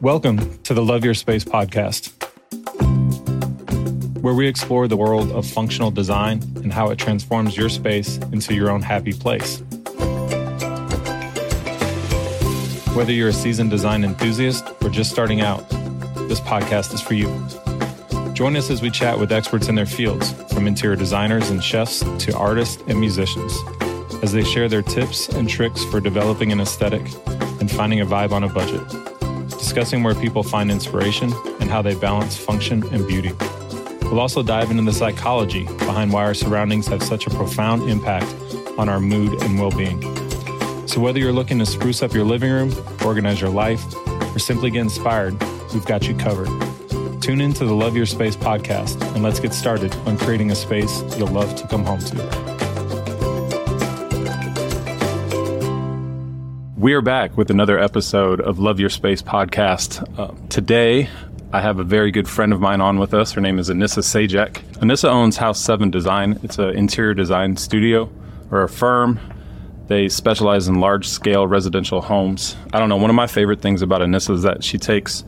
Welcome to the Love Your Space podcast, where we explore the world of functional design and how it transforms your space into your own happy place. Whether you're a seasoned design enthusiast or just starting out, this podcast is for you. Join us as we chat with experts in their fields, from interior designers and chefs to artists and musicians, as they share their tips and tricks for developing an aesthetic and finding a vibe on a budget discussing where people find inspiration and how they balance function and beauty. We'll also dive into the psychology behind why our surroundings have such a profound impact on our mood and well being. So, whether you're looking to spruce up your living room, organize your life, or simply get inspired, we've got you covered. Tune in to the Love Your Space podcast and let's get started on creating a space you'll love to come home to. We are back with another episode of Love Your Space podcast. Uh, today, I have a very good friend of mine on with us. Her name is Anissa Zajac. Anissa owns House 7 Design. It's an interior design studio or a firm. They specialize in large scale residential homes. I don't know, one of my favorite things about Anissa is that she takes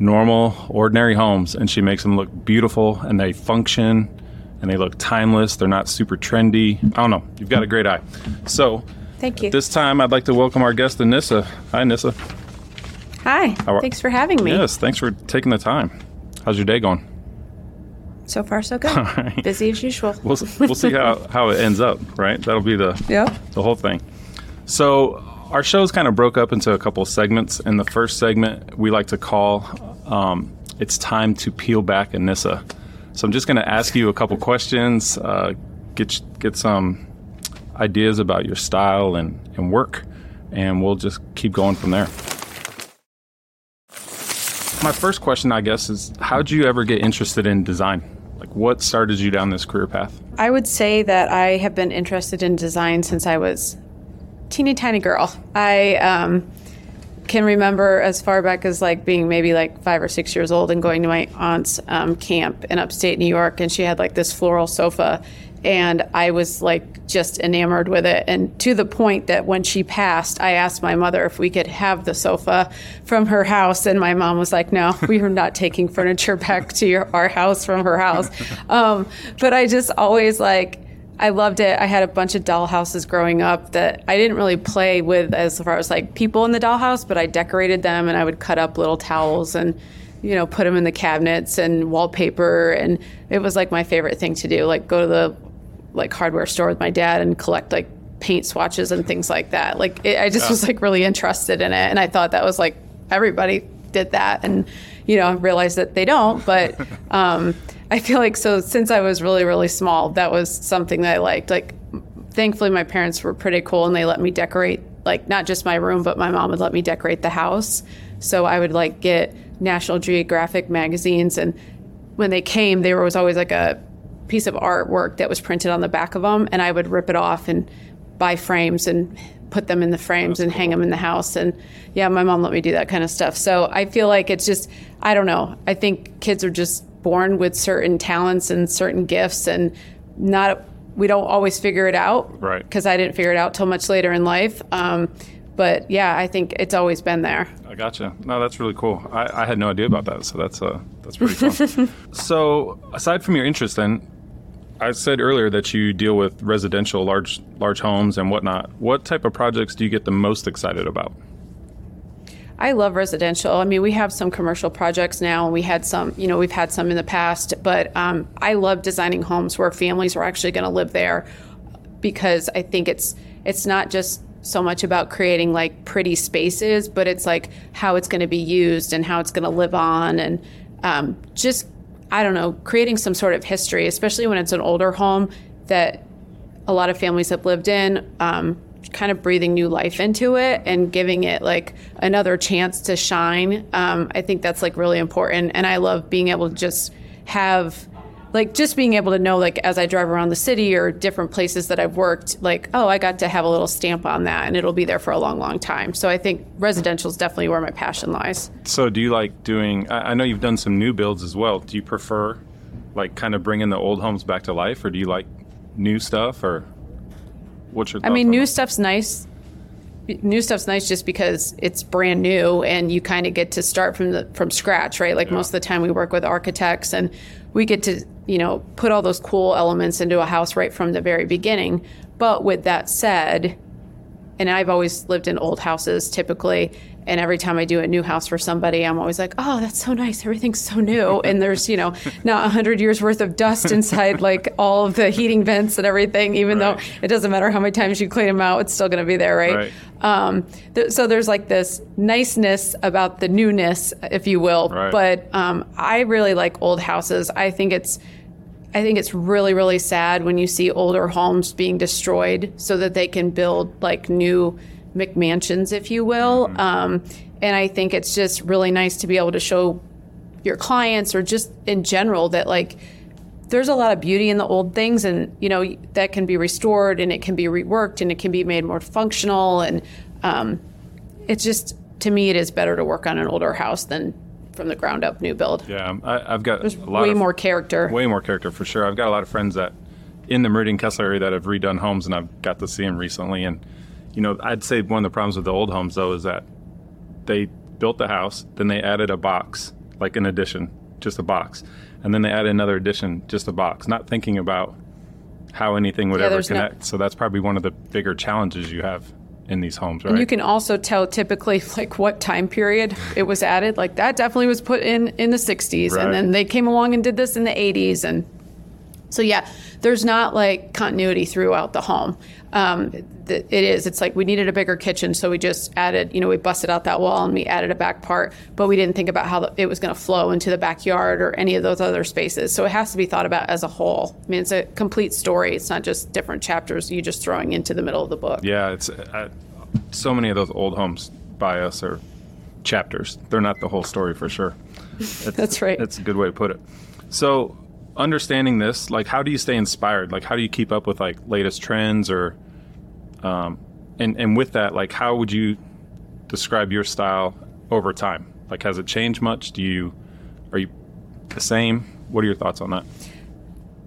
normal, ordinary homes and she makes them look beautiful and they function and they look timeless. They're not super trendy. I don't know. You've got a great eye. So, Thank you. this time, I'd like to welcome our guest, Anissa. Hi, Anissa. Hi. are- Thanks for having me. Yes, thanks for taking the time. How's your day going? So far, so good. right. Busy as usual. We'll, we'll see how, how it ends up, right? That'll be the, yeah. the whole thing. So, our show's kind of broke up into a couple of segments. In the first segment, we like to call um, It's Time to Peel Back Anissa. So, I'm just going to ask you a couple questions, uh, get, get some ideas about your style and, and work, and we'll just keep going from there. My first question, I guess, is how'd you ever get interested in design? Like, what started you down this career path? I would say that I have been interested in design since I was teeny tiny girl. I um, can remember as far back as like being maybe like five or six years old and going to my aunt's um, camp in upstate New York, and she had like this floral sofa, and I was like just enamored with it, and to the point that when she passed, I asked my mother if we could have the sofa from her house, and my mom was like, "No, we are not taking furniture back to your, our house from her house." Um, but I just always like. I loved it. I had a bunch of doll houses growing up that I didn't really play with as far as like people in the dollhouse, but I decorated them and I would cut up little towels and you know put them in the cabinets and wallpaper and it was like my favorite thing to do. Like go to the like hardware store with my dad and collect like paint swatches and things like that. Like it, I just was like really interested in it. And I thought that was like everybody did that. And you know I realized that they don't. But um, I feel like so since I was really really small that was something that I liked. Like thankfully my parents were pretty cool and they let me decorate like not just my room but my mom would let me decorate the house. So I would like get National Geographic magazines. And when they came there was always like a piece of artwork that was printed on the back of them and I would rip it off and buy frames and put them in the frames and hang them in the house and yeah my mom let me do that kind of stuff so i feel like it's just i don't know i think kids are just born with certain talents and certain gifts and not we don't always figure it out Right. because i didn't figure it out till much later in life um, but yeah i think it's always been there I gotcha. No, that's really cool. I, I had no idea about that, so that's uh, that's pretty fun. so, aside from your interest, then, I said earlier that you deal with residential large large homes and whatnot. What type of projects do you get the most excited about? I love residential. I mean, we have some commercial projects now, and we had some, you know, we've had some in the past, but um, I love designing homes where families are actually going to live there because I think it's it's not just so much about creating like pretty spaces, but it's like how it's going to be used and how it's going to live on, and um, just I don't know, creating some sort of history, especially when it's an older home that a lot of families have lived in. Um, kind of breathing new life into it and giving it like another chance to shine. Um, I think that's like really important. And I love being able to just have like just being able to know like as I drive around the city or different places that I've worked, like, oh, I got to have a little stamp on that and it'll be there for a long, long time. So I think residential is definitely where my passion lies. So, do you like doing? I, know you've done some new builds as well. Do you prefer, like, kind of bringing the old homes back to life, or do you like new stuff, or what's your? I mean, new that? stuff's nice. new stuff's nice just because it's brand new and you kind of get to start from the from scratch, right? Like Yeah. most of the time we work with architects and we get to, you know, put all those cool elements into a house right from the very beginning. But with that said, and I've always lived in old houses typically. And every time I do a new house for somebody, I'm always like, oh, that's so nice. Everything's so new. And there's, you know, not 100 years worth of dust inside like all of the heating vents and everything, even Right. though it doesn't matter how many times you clean them out, it's still going to be there, right? Right. Um, th- so there's like this niceness about the newness, if you will. Right. But um, I really like old houses. I think it's I think it's really, really sad when you see older homes being destroyed so that they can build like new McMansions, if you will. Mm-hmm. Um, and I think it's just really nice to be able to show your clients or just in general that like there's a lot of beauty in the old things and you know that can be restored and it can be reworked and it can be made more functional and um, it's just to me it is better to work on an older house than from the ground up new build Yeah, I, I've got there's a lot way of, more character way more character for sure. I've got a lot of friends that in the Meridian Kessler area that have redone homes, and I've got to see them recently. And you know, I'd say one of the problems with the old homes though is that they built the house, then they added a box, like an addition, just a box, and then they added another addition, just a box, not thinking about how anything would Yeah, ever there's no- connect. so that's probably one of the bigger challenges you have in these homes, right? And you can also tell typically like what time period it was added. Like that definitely was put in in the 60s Right. and then they came along and did this in the 80s and so yeah, there's not like continuity throughout the home. Um, th- it is. It's like we needed a bigger kitchen, so we just added. You know, we busted out that wall and we added a back part, but we didn't think about how the, it was going to flow into the backyard or any of those other spaces. So it has to be thought about as a whole. I mean, it's a complete story. It's not just different chapters you just throwing into the middle of the book. Yeah, it's uh, so many of those old homes by us are chapters. They're not the whole story for sure. That's, That's right. That's a good way to put it. So, understanding this, like, how do you stay inspired? Like, how do you keep up with like latest trends, or, um, and and with that, like, how would you describe your style over time? Like, has it changed much? Do you are you the same? What are your thoughts on that?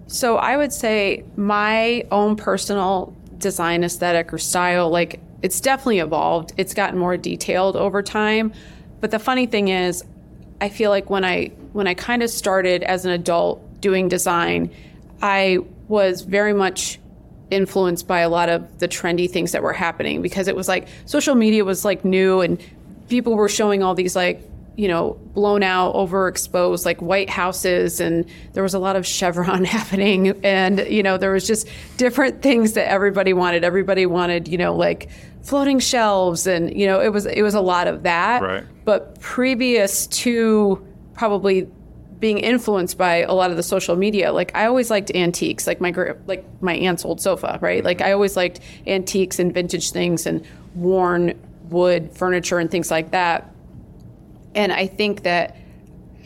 So I would say my own personal design aesthetic or style, like it's definitely evolved. It's gotten more detailed over time. But the funny thing is, I feel like when I when I kind of started as an adult doing design, I was very much influenced by a lot of the trendy things that were happening because it was like social media was like new and people were showing all these like you know blown out overexposed like white houses and there was a lot of chevron happening and you know there was just different things that everybody wanted everybody wanted you know like floating shelves and you know it was it was a lot of that Right. but previous to probably being influenced by a lot of the social media like i always liked antiques like my like my aunt's old sofa right like mm-hmm. i always liked antiques and vintage things and worn wood furniture and things like that and i think that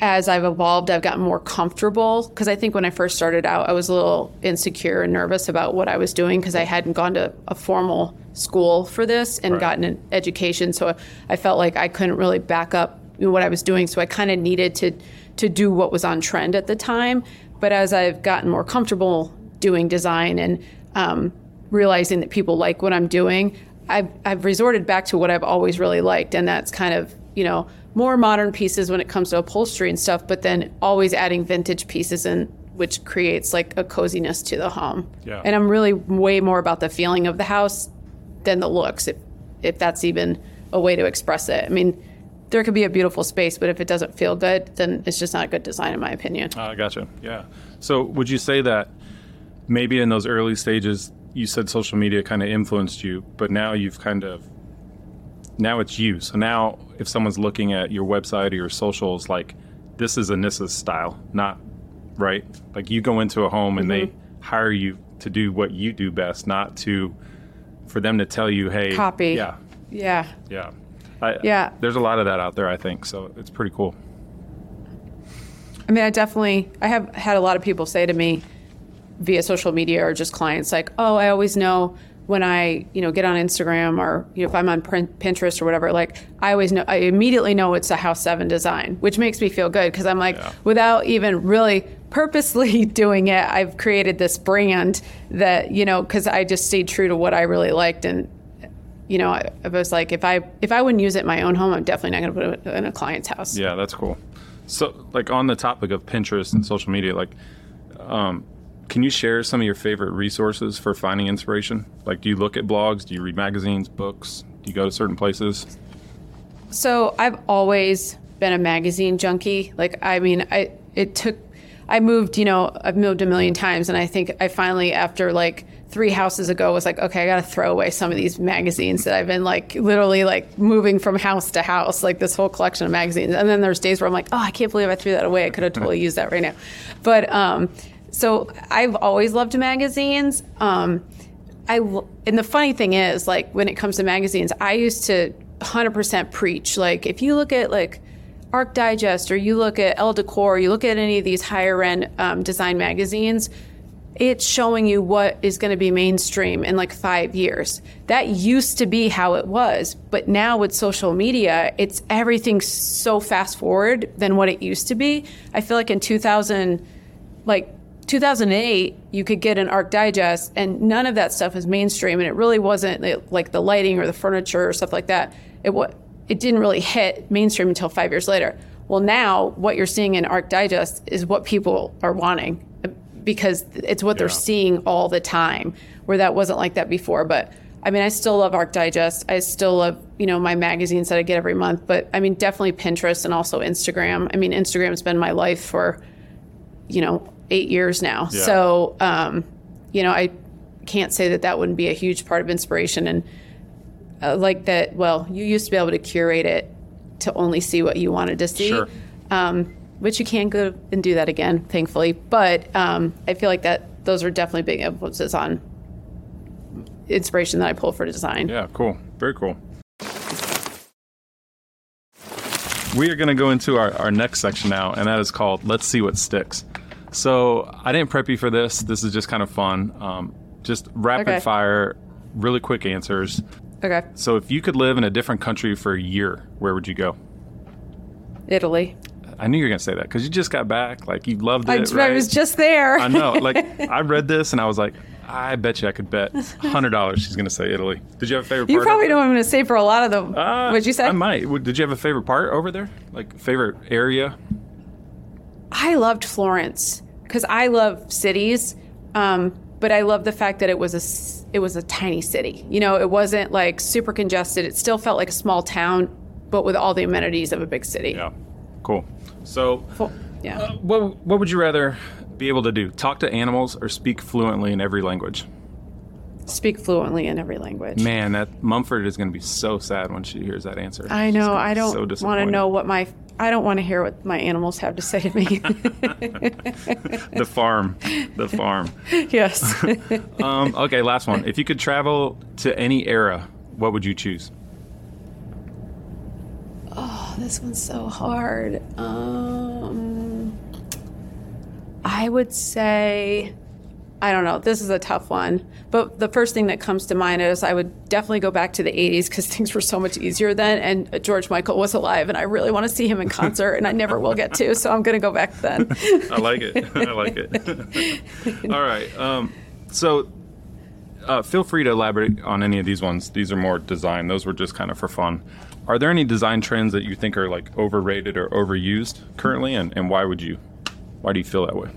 as I've evolved, I've gotten more comfortable because I think when I first started out, I was a little insecure and nervous about what I was doing because I hadn't gone to a formal school for this and Right. gotten an education. So I felt like I couldn't really back up what I was doing. So I kind of needed to to do what was on trend at the time. But as I've gotten more comfortable doing design and um, realizing that people like what I'm doing, I've, I've resorted back to what I've always really liked, and that's kind of you know more modern pieces when it comes to upholstery and stuff, but then always adding vintage pieces in, which creates like a coziness to the home. Yeah. And I'm really way more about the feeling of the house than the looks, if if that's even a way to express it. I mean, there could be a beautiful space, but if it doesn't feel good, then it's just not a good design, in my opinion. I gotcha. Yeah. So, would you say that maybe in those early stages, you said social media kind of influenced you, but now you've kind of now it's you. So now, if someone's looking at your website or your socials, like this is Anissa's style, not right. Like you go into a home and they mm-hmm. hire you to do what you do best, not to for them to tell you, hey, Copy. Yeah, Yeah. yeah, I, Yeah. There's a lot of that out there, I think. So it's pretty cool. I mean, I definitely I have had a lot of people say to me via social media or just clients like, "Oh, I always know when I, you know, get on Instagram or you know, if I'm on Pinterest or whatever, like I always know I immediately know it's a House 7 design, which makes me feel good because I'm like Yeah. without even really purposely doing it, I've created this brand that, you know, cuz I just stayed true to what I really liked and you know, I, I was like, if I if I wouldn't use it in my own home, I'm definitely not going to put it in a client's house. Yeah, that's cool. So, like on the topic of Pinterest and social media, like, um, can you share some of your favorite resources for finding inspiration? Like, do you look at blogs? Do you read magazines, books? Do you go to certain places? So I've always been a magazine junkie. Like, I mean, I it took. I moved, you know, I've moved a million times, and I think I finally, after like three houses ago was like, okay, I got to throw away some of these magazines that I've been like literally like moving from house to house, like this whole collection of magazines. And then there's days where I'm like, oh, I can't believe I threw that away. I could have totally used that right now. But um, so I've always loved magazines. Um, I and the funny thing is, like when it comes to magazines, I used to 100% preach. Like if you look at like Arch Digest or you look at Elle Decor, you look at any of these higher end um, design magazines it's showing you what is going to be mainstream in like five years. That used to be how it was, but now with social media, it's everything so fast forward than what it used to be. I feel like in 2000, like 2008, you could get an Arch Digest, and none of that stuff was mainstream, and it really wasn't like the lighting or the furniture or stuff like that. It it didn't really hit mainstream until five years later. Well, now what you're seeing in Arch Digest is what people are wanting because it's what yeah. they're seeing all the time, where that wasn't like that before. But I mean, I still love Arch Digest. I still love, you know, my magazines that I get every month. But I mean, definitely Pinterest and also Instagram. I mean, Instagram's been my life for, you know, eight years now. Yeah. So, um, you know, I can't say that that wouldn't be a huge part of inspiration. And uh, like that, well, you used to be able to curate it to only see what you wanted to see. Sure. Um, which you can go and do that again, thankfully. But um, I feel like that those are definitely big influences on inspiration that I pull for design. Yeah, cool. Very cool. We are going to go into our, our next section now, and that is called Let's See What Sticks. So I didn't prep you for this. This is just kind of fun. Um, just rapid okay. fire, really quick answers. Okay. So if you could live in a different country for a year, where would you go? Italy. I knew you were gonna say that because you just got back. Like you loved it. I, right? I was just there. I know. Like I read this and I was like, I bet you I could bet hundred dollars she's gonna say Italy. Did you have a favorite? You probably know what I'm gonna say for a lot of them. Uh, What'd you say? I might. Did you have a favorite part over there? Like favorite area? I loved Florence because I love cities, um, but I love the fact that it was a it was a tiny city. You know, it wasn't like super congested. It still felt like a small town, but with all the amenities of a big city. Yeah, cool. So, yeah. Uh, what what would you rather be able to do? Talk to animals or speak fluently in every language? Speak fluently in every language. Man, that Mumford is going to be so sad when she hears that answer. I know. I don't so want to know what my I don't want to hear what my animals have to say to me. the farm, the farm. Yes. um, okay, last one. If you could travel to any era, what would you choose? This one's so hard. Um, I would say, I don't know. This is a tough one. But the first thing that comes to mind is I would definitely go back to the 80s because things were so much easier then. And George Michael was alive, and I really want to see him in concert, and I never will get to. So I'm going to go back then. I like it. I like it. All right. Um, so uh, feel free to elaborate on any of these ones. These are more design. Those were just kind of for fun. Are there any design trends that you think are like overrated or overused currently, and, and why would you? Why do you feel that way?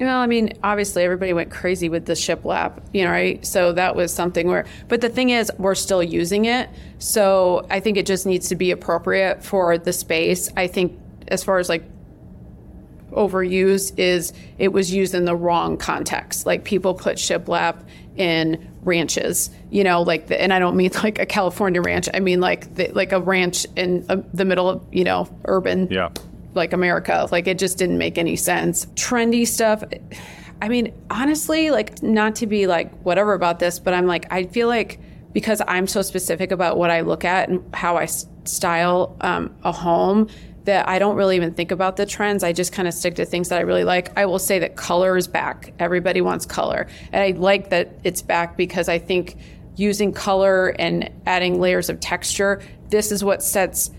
Well, I mean, obviously everybody went crazy with the shiplap, you know, right? So that was something where, but the thing is, we're still using it. So I think it just needs to be appropriate for the space. I think as far as like overused is it was used in the wrong context. Like people put shiplap in ranches, you know, like the, and I don't mean like a California ranch. I mean like the, like a ranch in uh, the middle of you know urban, yeah, like America. Like it just didn't make any sense. Trendy stuff. I mean, honestly, like not to be like whatever about this, but I'm like I feel like because I'm so specific about what I look at and how I style um, a home that I don't really even think about the trends. I just kind of stick to things that I really like. I will say that color is back. Everybody wants color. And I like that it's back because I think using color and adding layers of texture, this is what sets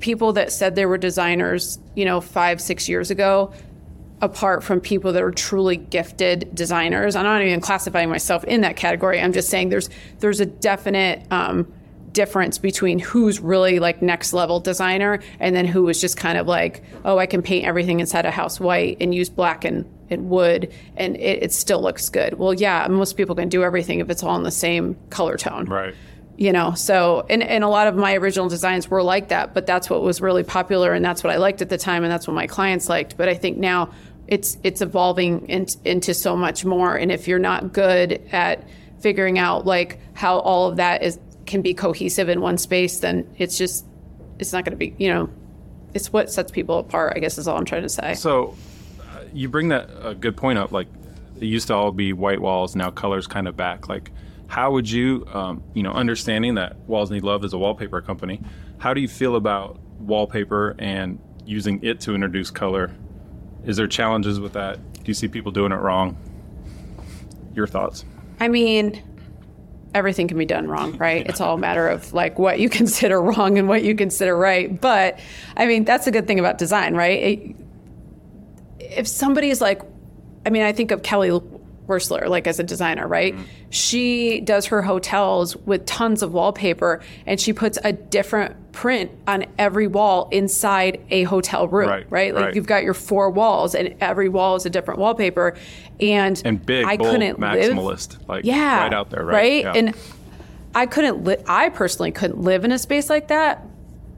people that said they were designers, you know, five, six years ago apart from people that are truly gifted designers. I'm not even classifying myself in that category. I'm just saying there's there's a definite um, difference between who's really like next level designer and then who is just kind of like, oh, I can paint everything inside a house white and use black and, and wood and it, it still looks good. Well, yeah, most people can do everything if it's all in the same color tone. Right. You know, so and, and a lot of my original designs were like that, but that's what was really popular and that's what I liked at the time and that's what my clients liked. But I think now it's it's evolving in, into so much more. And if you're not good at figuring out like how all of that is can be cohesive in one space, then it's just it's not going to be you know it's what sets people apart. I guess is all I'm trying to say. So uh, you bring that a good point up. Like it used to all be white walls, now colors kind of back. Like how would you, um, you know, understanding that Walls Need Love is a wallpaper company, how do you feel about wallpaper and using it to introduce color? Is there challenges with that? Do you see people doing it wrong? Your thoughts? I mean, everything can be done wrong, right? It's all a matter of like what you consider wrong and what you consider right. But I mean, that's a good thing about design, right? It, if somebody's like, I mean, I think of Kelly Wearstler, like as a designer, right? Mm-hmm. She does her hotels with tons of wallpaper and she puts a different print on every wall inside a hotel room, right? right? Like right. you've got your four walls and every wall is a different wallpaper. And, and big, I bold, couldn't maximalist, live, like yeah, right out there, right? right? Yeah. And I couldn't, li- I personally couldn't live in a space like that,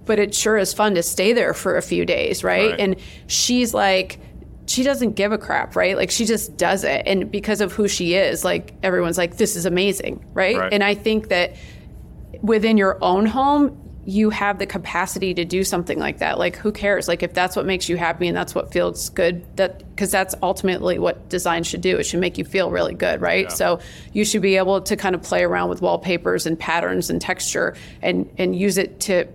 but it sure is fun to stay there for a few days, right? right. And she's like, she doesn't give a crap, right? Like she just does it. And because of who she is, like everyone's like, this is amazing, right? right? And I think that within your own home, you have the capacity to do something like that. Like who cares? Like if that's what makes you happy and that's what feels good, that because that's ultimately what design should do. It should make you feel really good, right? Yeah. So you should be able to kind of play around with wallpapers and patterns and texture and and use it to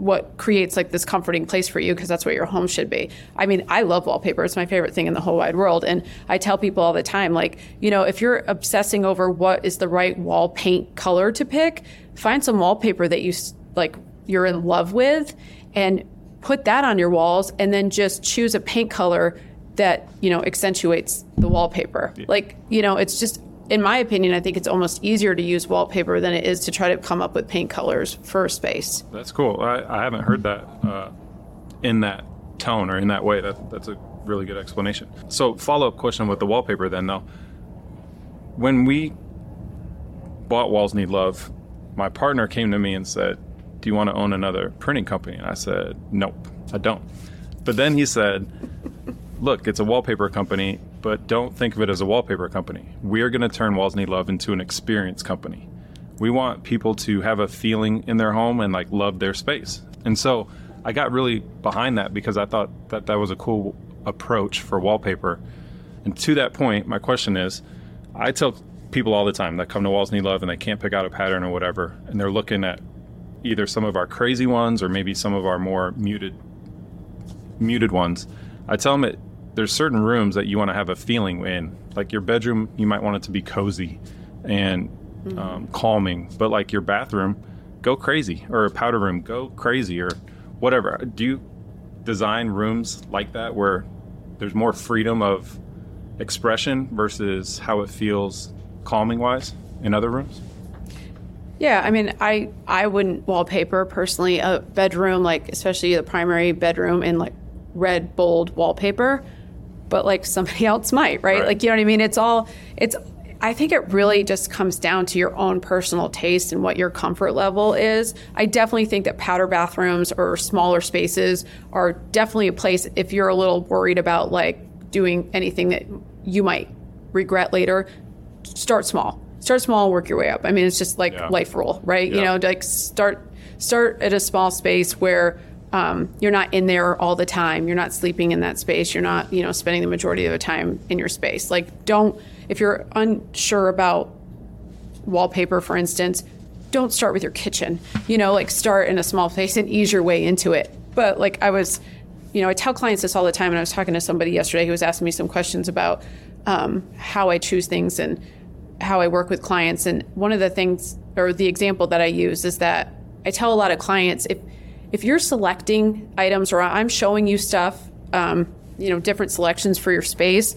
what creates like this comforting place for you because that's what your home should be. I mean, I love wallpaper. It's my favorite thing in the whole wide world. And I tell people all the time, like, you know, if you're obsessing over what is the right wall paint color to pick, find some wallpaper that you like you're in love with and put that on your walls and then just choose a paint color that, you know, accentuates the wallpaper. Yeah. Like, you know, it's just in my opinion, I think it's almost easier to use wallpaper than it is to try to come up with paint colors for a space. That's cool. I, I haven't heard that uh, in that tone or in that way. That, that's a really good explanation. So, follow up question with the wallpaper then, though. When we bought Walls Need Love, my partner came to me and said, Do you want to own another printing company? And I said, Nope, I don't. But then he said, Look, it's a wallpaper company but don't think of it as a wallpaper company. We are going to turn Walls Need Love into an experience company. We want people to have a feeling in their home and like love their space. And so I got really behind that because I thought that that was a cool approach for wallpaper. And to that point, my question is I tell people all the time that come to Walls Need Love and they can't pick out a pattern or whatever, and they're looking at either some of our crazy ones or maybe some of our more muted muted ones. I tell them it there's certain rooms that you want to have a feeling in. Like your bedroom, you might want it to be cozy and mm-hmm. um, calming, but like your bathroom, go crazy, or a powder room, go crazy, or whatever. Do you design rooms like that where there's more freedom of expression versus how it feels calming wise in other rooms? Yeah, I mean, I I wouldn't wallpaper personally a bedroom like especially the primary bedroom in like red bold wallpaper but like somebody else might, right? right? Like, you know what I mean? It's all, it's, I think it really just comes down to your own personal taste and what your comfort level is. I definitely think that powder bathrooms or smaller spaces are definitely a place if you're a little worried about like doing anything that you might regret later, start small. Start small, work your way up. I mean, it's just like yeah. life rule, right? Yeah. You know, like start start at a small space where um, you're not in there all the time. You're not sleeping in that space. You're not, you know, spending the majority of the time in your space. Like, don't, if you're unsure about wallpaper, for instance, don't start with your kitchen. You know, like start in a small place and ease your way into it. But like I was, you know, I tell clients this all the time. And I was talking to somebody yesterday who was asking me some questions about um, how I choose things and how I work with clients. And one of the things, or the example that I use, is that I tell a lot of clients if if you're selecting items or I'm showing you stuff, um, you know different selections for your space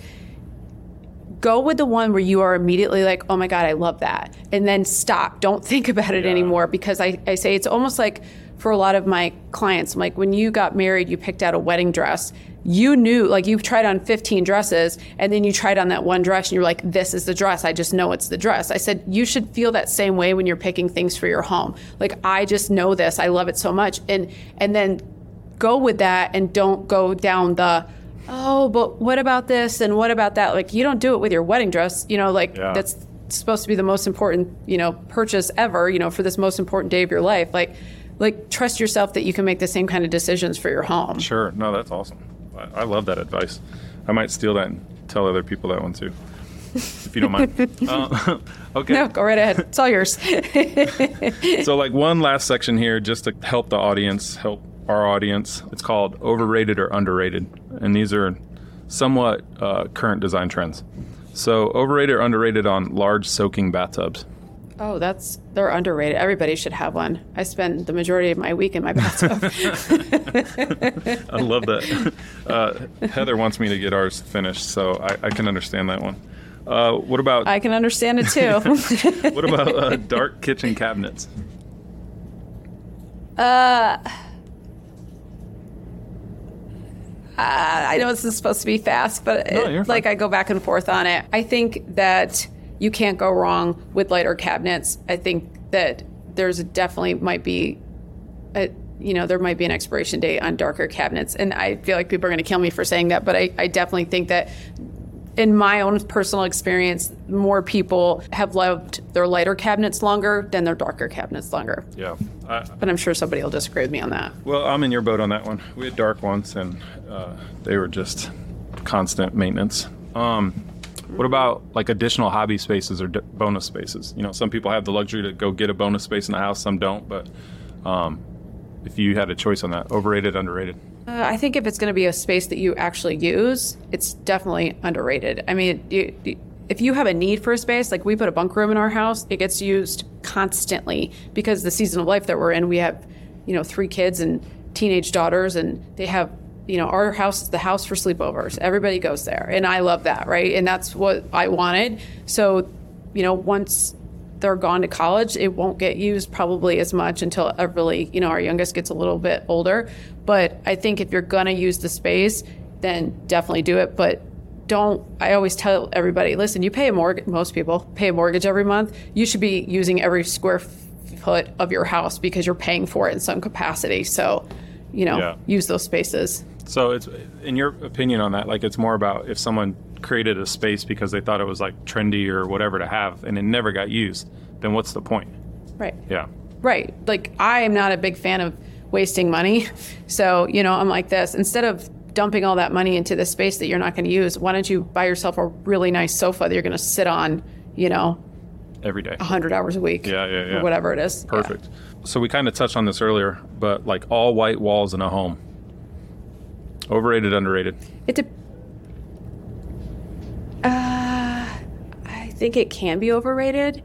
go with the one where you are immediately like oh my god i love that and then stop don't think about it Yeah. anymore because I, I say it's almost like for a lot of my clients I'm like when you got married you picked out a wedding dress you knew like you tried on 15 dresses and then you tried on that one dress and you're like this is the dress. I just know it's the dress. I said you should feel that same way when you're picking things for your home. Like i just know this. I love it so much. And and then go with that and don't go down the oh but what about this and what about that? Like you don't do it with your wedding dress you know like Yeah. that's supposed to be the most important you know purchase ever you know for this most important day of your life. Like like trust yourself that you can make the same kind of decisions for your home. Sure. No, that's awesome. I, I love that advice. I might steal that and tell other people that one too, if you don't mind. uh, okay. no go right ahead it's all yours So, like one last section here, just to help the audience, help our audience. It's called overrated or underrated, and these are somewhat uh, current design trends. So, overrated or underrated on large soaking bathtubs. Oh that's they're underrated everybody should have one i spend the majority of my week in my bathtub I love that. Uh, Heather wants me to get ours finished, so I, I can understand that one. Uh, what about i can understand it too what about uh, dark kitchen cabinets? Uh, I know this is supposed to be fast, but No, it- like I go back and forth on it. I think that you can't go wrong with lighter cabinets. I think that there's definitely might be a you know there might be an expiration date on darker cabinets, and I feel like people are going to kill me for saying that, but I, I definitely think that. In my own personal experience, more people have loved their lighter cabinets longer than their darker cabinets longer. Yeah. I, But I'm sure somebody will disagree with me on that. well, I'm in your boat on that one. We had dark ones, and uh, they were just constant maintenance. Um, what about like additional hobby spaces or d- bonus spaces? You know, some people have the luxury to go get a bonus space in the house, some don't. But um, if you had a choice on that, overrated, underrated? Uh, I think if it's going to be a space that you actually use, it's definitely underrated. I mean, you, you- if you have a need for a space, like we put a bunk room in our house, it gets used constantly because the season of life that we're in, we have, you know, three kids and teenage daughters, and they have, you know, our house is the house for sleepovers. Everybody goes there, and I love that, right? And that's what I wanted. So, you know, once they're gone to college, it won't get used probably as much until really, you know, our youngest gets a little bit older. But I think if you're going to use the space, then definitely do it. But don't, I always tell everybody, listen, you pay a mortgage, most people pay a mortgage every month. You should be using every square foot of your house because you're paying for it in some capacity. So, you know, Yeah. use those spaces. So it's in your opinion on that, like it's more about if someone created a space because they thought it was like trendy or whatever to have, and it never got used, then what's the point? Right. Yeah. Right. Like I am not a big fan of wasting money. So, you know, I'm like this. Instead of dumping all that money into the space that you're not going to use, why don't you buy yourself a really nice sofa that you're going to sit on, you know, Every day. 100 hours a week. Yeah, yeah, yeah. Whatever it is. Yeah. Perfect. So we kind of touched on this earlier, but like all white walls in a home. Overrated, underrated. It's de- uh, I think it can be overrated.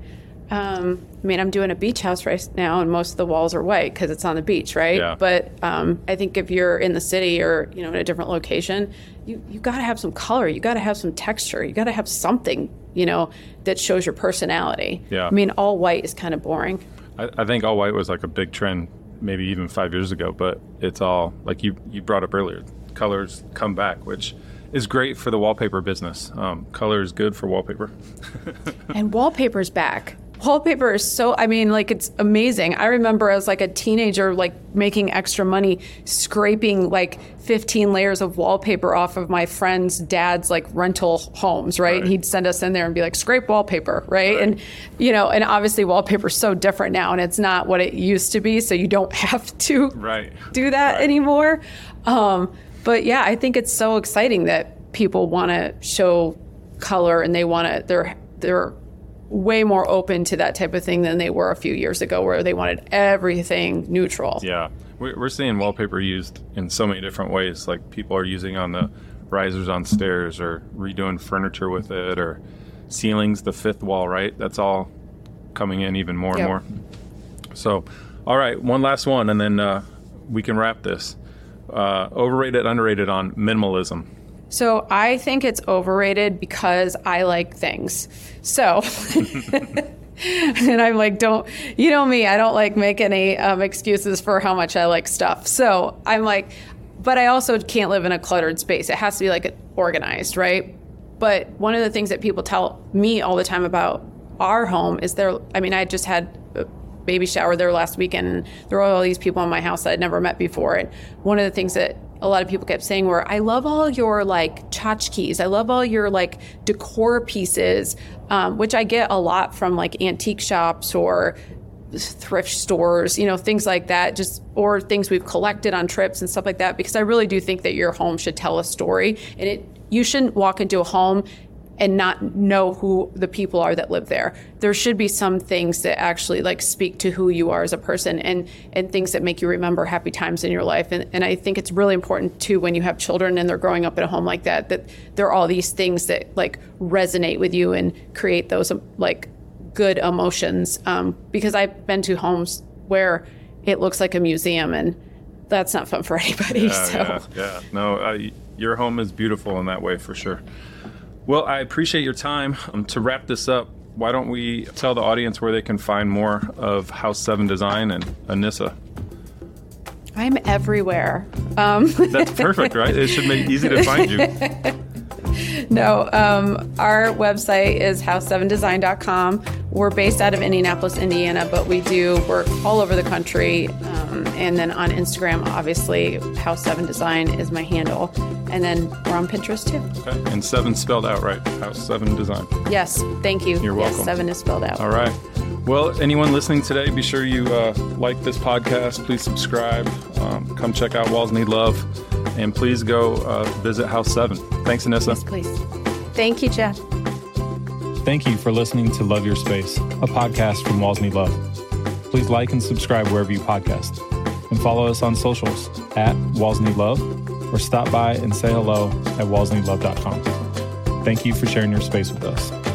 Um, I mean, I'm doing a beach house right now, and most of the walls are white because it's on the beach, right? Yeah. But um, I think if you're in the city or you know in a different location, you you got to have some color. You got to have some texture. You got to have something, you know, that shows your personality. Yeah. I mean, all white is kind of boring. I, I think all white was like a big trend, maybe even five years ago. But it's all like you you brought up earlier. Colors come back, which is great for the wallpaper business. Um, color is good for wallpaper. And wallpaper's back. Wallpaper is so I mean like it's amazing. I remember as like a teenager like making extra money scraping like 15 layers of wallpaper off of my friend's dad's like rental homes, right? Right. And he'd send us in there and be like scrape wallpaper, right? And you know, and obviously wallpaper's so different now and it's not what it used to be, so you don't have to Right. do that Right. anymore. Um, but yeah, I think it's so exciting that people want to show color and they want to. They're they're way more open to that type of thing than they were a few years ago, where they wanted everything neutral. Yeah, we're, we're seeing wallpaper used in so many different ways. Like people are using on the risers on stairs, or redoing furniture with it, or ceilings, the fifth wall. Right, that's all coming in even more Yep. and more. So, all right, one last one, and then uh, we can wrap this. Uh, overrated, underrated on minimalism. So I think it's overrated because I like things. So. and I'm like, don't, you know me, I don't like make any um, excuses for how much I like stuff. So I'm like, but I also can't live in a cluttered space. It has to be like organized, right? But one of the things that people tell me all the time about our home is there, I mean, I just had a baby shower there last weekend and there were all these people in my house that I'd never met before. And one of the things that a lot of people kept saying were, I love all your like tchotchkes. I love all your like decor pieces, um, which I get a lot from like antique shops or thrift stores, you know, things like that, just or things we've collected on trips and stuff like that. Because I really do think that your home should tell a story, and it you shouldn't walk into a home and not know who the people are that live there. There should be some things that actually like speak to who you are as a person and and things that make you remember happy times in your life. And and I think it's really important too when you have children and they're growing up in a home like that that there are all these things that like resonate with you and create those like good emotions. Um, because I've been to homes where it looks like a museum and that's not fun for anybody. Yeah, so yeah, yeah. no, uh, your home is beautiful in that way for sure. Well, I appreciate your time. Um, to wrap this up, why don't we tell the audience where they can find more of House 7 Design and Anissa? I'm everywhere. Um. That's perfect, right? It should make it easy to find you. no, um, our website is house7design.com. We're based out of Indianapolis, Indiana, but we do work all over the country. Um, and then on Instagram, obviously, House 7 Design is my handle. And then we're on Pinterest too. Okay. And seven spelled out, right? House 7 Design. Yes. Thank you. You're welcome. Yes, seven is spelled out. All right. Well, anyone listening today, be sure you uh, like this podcast. Please subscribe. Um, come check out Walls Need Love. And please go uh, visit House 7. Thanks, Anissa. Yes, please. Thank you, Jeff. Thank you for listening to Love Your Space, a podcast from Walls Need Love. Please like and subscribe wherever you podcast. And follow us on socials at Walls Need Love or stop by and say hello at wallsneedlove.com. Thank you for sharing your space with us.